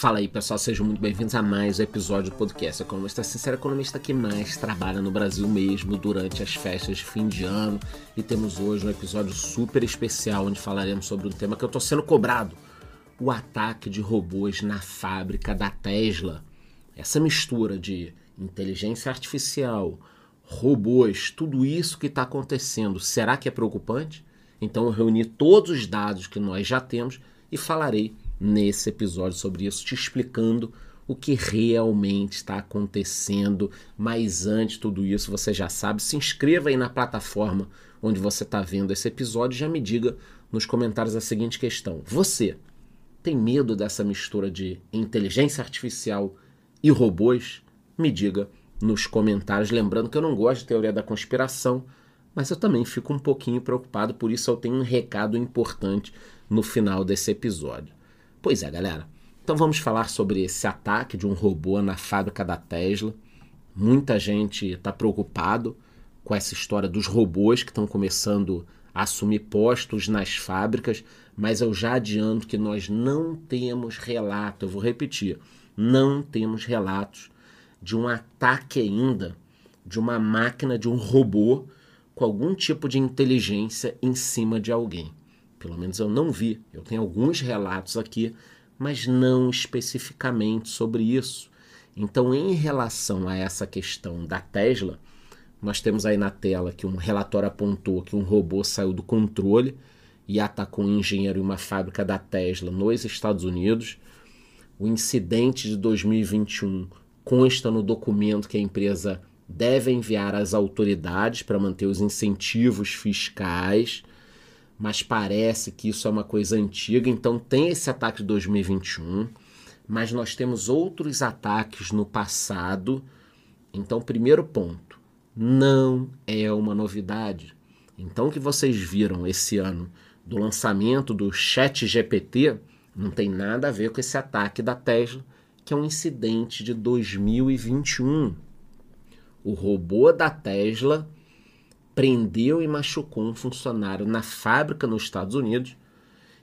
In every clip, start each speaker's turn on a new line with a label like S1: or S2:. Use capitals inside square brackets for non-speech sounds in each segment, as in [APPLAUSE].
S1: Fala aí pessoal, sejam muito bem-vindos a mais um episódio do podcast Economista Sincero, economista que mais trabalha no Brasil mesmo durante as festas de fim de ano. E temos hoje um episódio super especial onde falaremos sobre um tema que eu estou sendo cobrado: o ataque de robôs na fábrica da Tesla. Essa mistura de inteligência artificial, robôs, tudo isso que está acontecendo, será que é preocupante? Então eu reuni todos os dados que nós já temos e falarei nesse episódio sobre isso, te explicando o que realmente está acontecendo. Mas antes de tudo isso, você já sabe, se inscreva aí na plataforma onde você está vendo esse episódio já me diga nos comentários a seguinte questão: Você tem medo dessa mistura de inteligência artificial e robôs? Me diga nos comentários. Lembrando que eu não gosto de teoria da conspiração, mas eu também fico um pouquinho preocupado, por isso eu tenho um recado importante no final desse episódio. Pois é, galera. Então vamos falar sobre esse ataque de um robô na fábrica da Tesla. Muita gente está preocupado com essa história dos robôs que estão começando a assumir postos nas fábricas, mas eu já adianto que nós não temos relato, eu vou repetir, não temos relatos de um ataque ainda de uma máquina, de um robô com algum tipo de inteligência em cima de alguém. Pelo menos eu não vi. Eu tenho alguns relatos aqui, mas não especificamente sobre isso. Então, em relação a essa questão da Tesla, nós temos aí na tela que um relatório apontou que um robô saiu do controle e atacou um engenheiro em uma fábrica da Tesla nos Estados Unidos. O incidente de 2021 consta no documento que a empresa deve enviar às autoridades para manter os incentivos fiscais mas parece que isso é uma coisa antiga, então tem esse ataque de 2021, mas nós temos outros ataques no passado. Então, primeiro ponto, não é uma novidade. Então, o que vocês viram esse ano do lançamento do Chat GPT não tem nada a ver com esse ataque da Tesla, que é um incidente de 2021. O robô da Tesla prendeu e machucou um funcionário na fábrica nos Estados Unidos.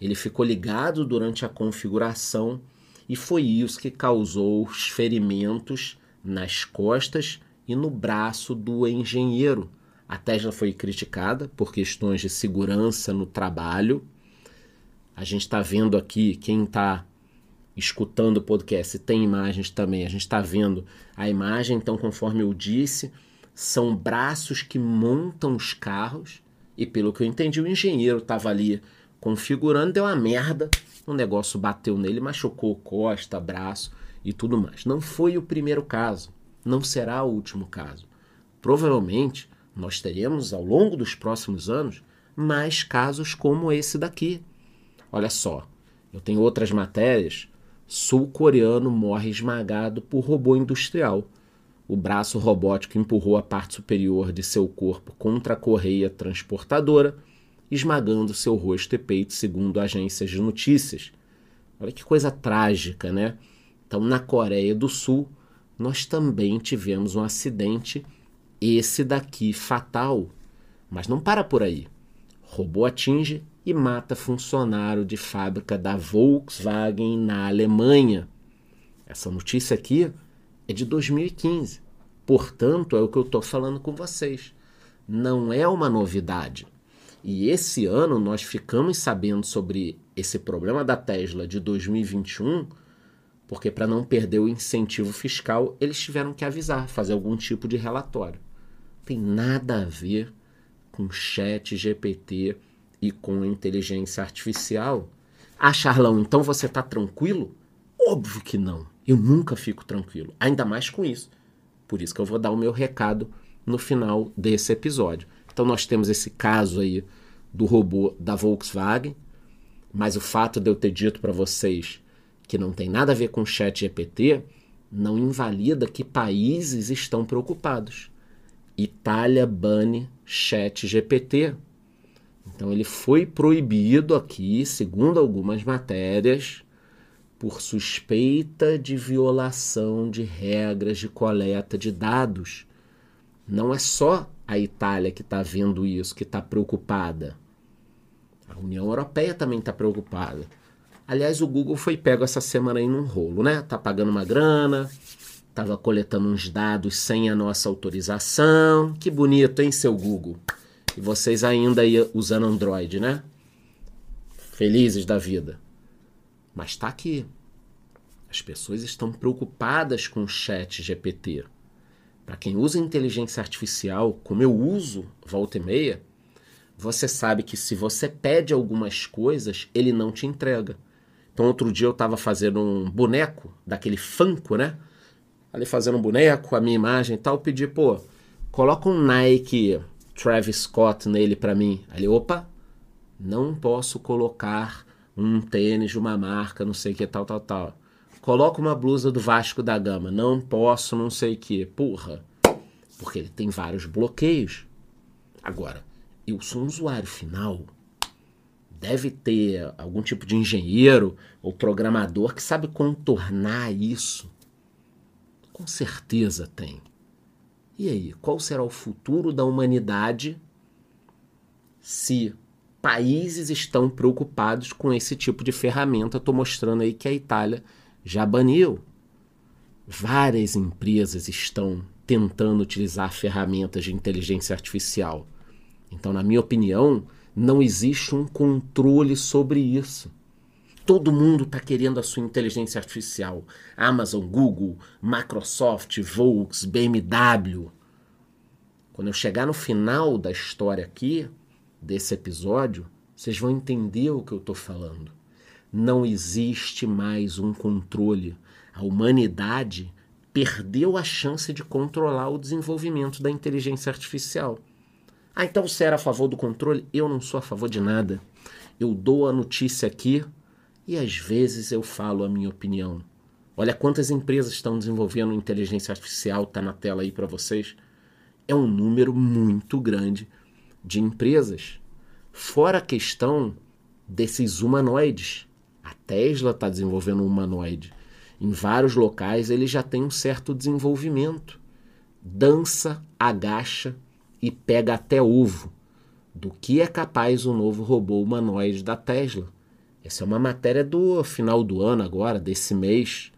S1: Ele ficou ligado durante a configuração e foi isso que causou os ferimentos nas costas e no braço do engenheiro. A Tesla foi criticada por questões de segurança no trabalho. A gente está vendo aqui, quem está escutando o podcast tem imagens também, a gente está vendo a imagem, então, conforme eu disse, são braços que montam os carros. E pelo que eu entendi, o engenheiro estava ali configurando, deu uma merda. O negócio bateu nele, machucou costa, braço e tudo mais. Não foi o primeiro caso, não será o último caso. Provavelmente nós teremos ao longo dos próximos anos mais casos como esse daqui. Olha só, eu tenho outras matérias. Sul-coreano morre esmagado por robô industrial. O braço robótico empurrou a parte superior de seu corpo contra a correia transportadora, esmagando seu rosto e peito, segundo agências de notícias. Olha que coisa trágica, né? Então, na Coreia do Sul, nós também tivemos um acidente, esse daqui fatal. Mas não para por aí. Robô atinge e mata funcionário de fábrica da Volkswagen na Alemanha. Essa notícia aqui é de 2015. Portanto, é o que eu estou falando com vocês. Não é uma novidade. E esse ano nós ficamos sabendo sobre esse problema da Tesla de 2021, porque para não perder o incentivo fiscal, eles tiveram que avisar, fazer algum tipo de relatório. Tem nada a ver com chat GPT e com inteligência artificial. Ah, Charlão, então você está tranquilo? Óbvio que não. Eu nunca fico tranquilo, ainda mais com isso. Por isso que eu vou dar o meu recado no final desse episódio. Então nós temos esse caso aí do robô da Volkswagen, mas o fato de eu ter dito para vocês que não tem nada a ver com o chat GPT não invalida que países estão preocupados. Itália bane chat GPT. Então ele foi proibido aqui, segundo algumas matérias, por suspeita de violação de regras de coleta de dados. Não é só a Itália que está vendo isso, que está preocupada. A União Europeia também está preocupada. Aliás, o Google foi pego essa semana aí num rolo, né? Tá pagando uma grana, tava coletando uns dados sem a nossa autorização. Que bonito, hein, seu Google? E vocês ainda aí usando Android, né? Felizes da vida. Mas tá aqui. As pessoas estão preocupadas com o chat GPT. Para quem usa inteligência artificial, como eu uso volta e meia, você sabe que se você pede algumas coisas, ele não te entrega. Então, outro dia eu estava fazendo um boneco, daquele Funko, né? Ali fazendo um boneco, a minha imagem e tal, pedi, pô, coloca um Nike Travis Scott nele para mim. Ali, opa, não posso colocar um tênis de uma marca, não sei o que, tal, tal, tal. Coloca uma blusa do Vasco da Gama, não posso, não sei o que. Porra, porque ele tem vários bloqueios. Agora, eu sou um usuário final deve ter algum tipo de engenheiro ou programador que sabe contornar isso. Com certeza tem. E aí, qual será o futuro da humanidade se países estão preocupados com esse tipo de ferramenta? Estou mostrando aí que a Itália já baniu. Várias empresas estão tentando utilizar ferramentas de inteligência artificial. Então, na minha opinião, não existe um controle sobre isso. Todo mundo está querendo a sua inteligência artificial. Amazon, Google, Microsoft, Volks, BMW. Quando eu chegar no final da história aqui, desse episódio, vocês vão entender o que eu estou falando. Não existe mais um controle. A humanidade perdeu a chance de controlar o desenvolvimento da inteligência artificial. Ah, então você era a favor do controle? Eu não sou a favor de nada. Eu dou a notícia aqui e às vezes eu falo a minha opinião. Olha quantas empresas estão desenvolvendo inteligência artificial, tá na tela aí para vocês. É um número muito grande de empresas. Fora a questão desses humanoides. A Tesla está desenvolvendo um humanoide. Em vários locais ele já tem um certo desenvolvimento. Dança, agacha, e pega até ovo do que é capaz o novo robô humanoide da Tesla. Essa é uma matéria do final do ano agora, desse mês.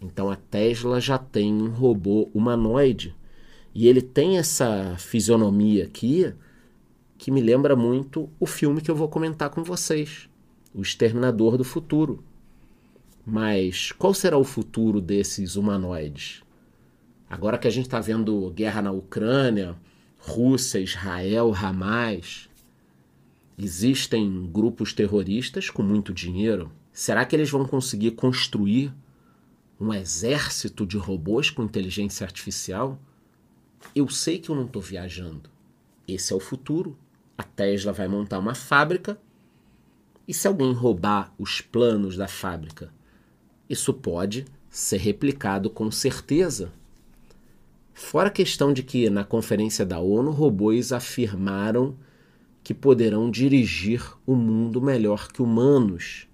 S1: Então a Tesla já tem um robô humanoide e ele tem essa fisionomia aqui que me lembra muito o filme que eu vou comentar com vocês, O Exterminador do Futuro. Mas qual será o futuro desses humanoides? Agora que a gente está vendo guerra na Ucrânia, Rússia, Israel, Hamas. Existem grupos terroristas com muito dinheiro. Será que eles vão conseguir construir um exército de robôs com inteligência artificial? Eu sei que eu não estou viajando. Esse é o futuro. A Tesla vai montar uma fábrica e se alguém roubar os planos da fábrica, isso pode ser replicado com certeza Fora a questão de que na conferência da ONU, robôs afirmaram que poderão dirigir o mundo melhor que humanos.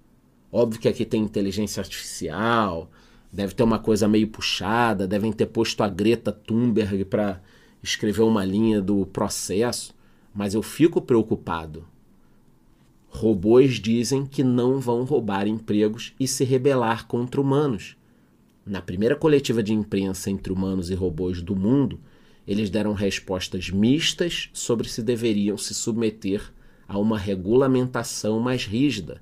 S1: Óbvio que aqui tem inteligência artificial, deve ter uma coisa meio puxada, devem ter posto a Greta Thunberg para escrever uma linha do processo, mas eu fico preocupado. Robôs dizem que não vão roubar empregos e se rebelar contra humanos. Na primeira coletiva de imprensa entre humanos e robôs do mundo, eles deram respostas mistas sobre se deveriam se submeter a uma regulamentação mais rígida.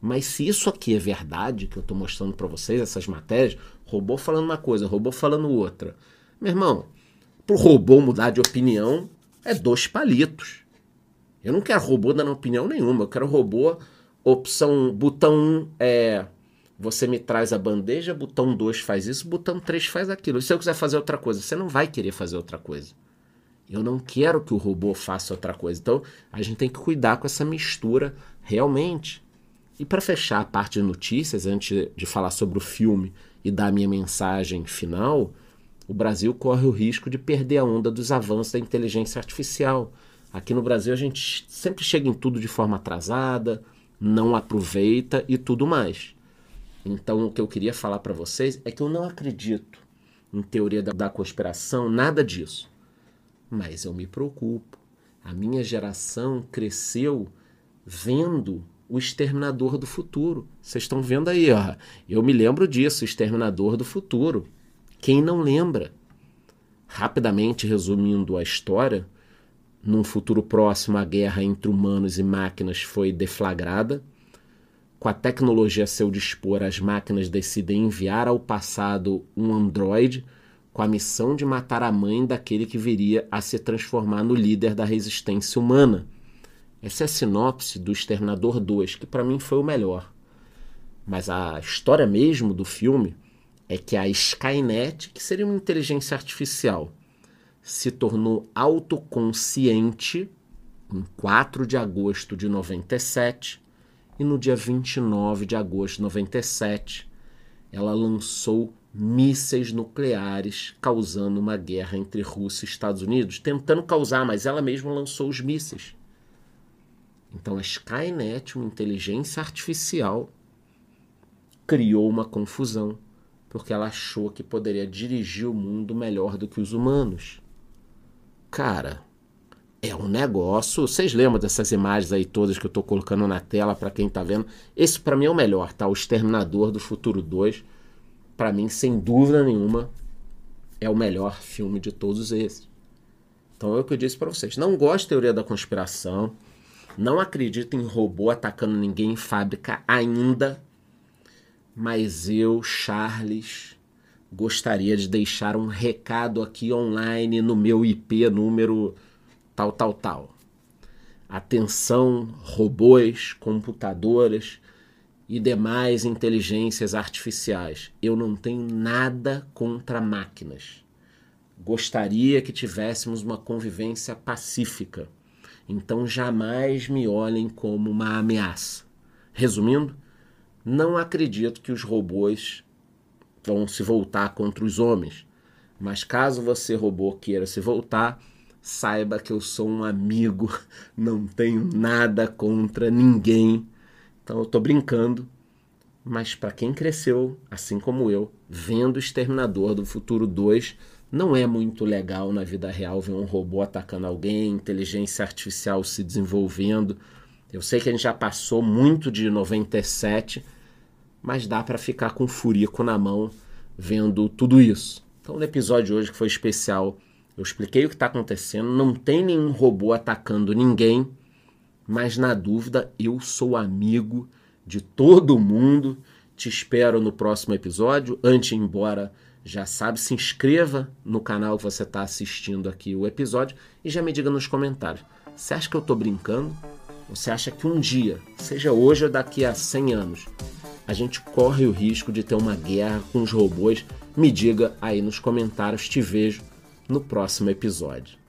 S1: Mas se isso aqui é verdade, que eu estou mostrando para vocês, essas matérias, robô falando uma coisa, robô falando outra. Meu irmão, para o robô mudar de opinião, é dois palitos. Eu não quero robô dando opinião nenhuma, eu quero robô, opção, botão 1 é você me traz a bandeja, botão 2 faz isso, botão 3 faz aquilo. Se eu quiser fazer outra coisa, você não vai querer fazer outra coisa. Eu não quero que o robô faça outra coisa. Então, a gente tem que cuidar com essa mistura realmente. E para fechar a parte de notícias, antes de falar sobre o filme e dar a minha mensagem final, o Brasil corre o risco de perder a onda dos avanços da inteligência artificial. Aqui no Brasil a gente sempre chega em tudo de forma atrasada, não aproveita e tudo mais. Então, o que eu queria falar para vocês é que eu não acredito em teoria da, da conspiração, nada disso. Mas eu me preocupo. A minha geração cresceu vendo o Exterminador do Futuro. Vocês estão vendo aí, ó. Eu me lembro disso, Exterminador do Futuro. Quem não lembra? Rapidamente resumindo a história, num futuro próximo a guerra entre humanos e máquinas foi deflagrada. Com a tecnologia a seu dispor, as máquinas decidem enviar ao passado um androide com a missão de matar a mãe daquele que viria a se transformar no líder da resistência humana. Essa é a sinopse do Exterminador 2, que para mim foi o melhor. Mas a história mesmo do filme é que a Skynet, que seria uma inteligência artificial, se tornou autoconsciente em 4 de agosto de 97 e no dia 29 de agosto de 97 ela lançou mísseis nucleares, causando uma guerra entre Rússia e Estados Unidos, tentando causar, mas ela mesma lançou os mísseis. Então a Skynet, uma inteligência artificial, criou uma confusão, porque ela achou que poderia dirigir o mundo melhor do que os humanos. Cara, é um negócio. Vocês lembram dessas imagens aí todas que eu estou colocando na tela para quem está vendo? Esse para mim é o melhor, tá? O Exterminador do Futuro 2. Para mim, sem dúvida nenhuma, é o melhor filme de todos esses. Então é o que eu disse para vocês. Não gosto de teoria da conspiração. Não acredito em robô atacando ninguém em fábrica ainda, mas eu, Charles, gostaria de deixar um recado aqui online no meu IP número tal, tal, tal. Atenção, robôs, computadoras e demais inteligências artificiais. Eu não tenho nada contra máquinas. Gostaria que tivéssemos uma convivência pacífica então jamais me olhem como uma ameaça. Resumindo, não acredito que os robôs vão se voltar contra os homens. Mas caso você, robô, queira se voltar, saiba que eu sou um amigo, [LAUGHS] não tenho nada contra ninguém. Então eu tô brincando, mas para quem cresceu, assim como eu, vendo Exterminador do Futuro 2, não é muito legal na vida real ver um robô atacando alguém, inteligência artificial se desenvolvendo. Eu sei que a gente já passou muito de 97, mas dá para ficar com furico na mão vendo tudo isso. Então, no episódio de hoje, que foi especial, eu expliquei o que está acontecendo. Não tem nenhum robô atacando ninguém, mas na dúvida, eu sou amigo de todo mundo. Te espero no próximo episódio. Antes de embora já sabe, se inscreva no canal que você está assistindo aqui o episódio e já me diga nos comentários. Você acha que eu estou brincando? Você acha que um dia, seja hoje ou daqui a 100 anos, a gente corre o risco de ter uma guerra com os robôs? Me diga aí nos comentários. Te vejo no próximo episódio.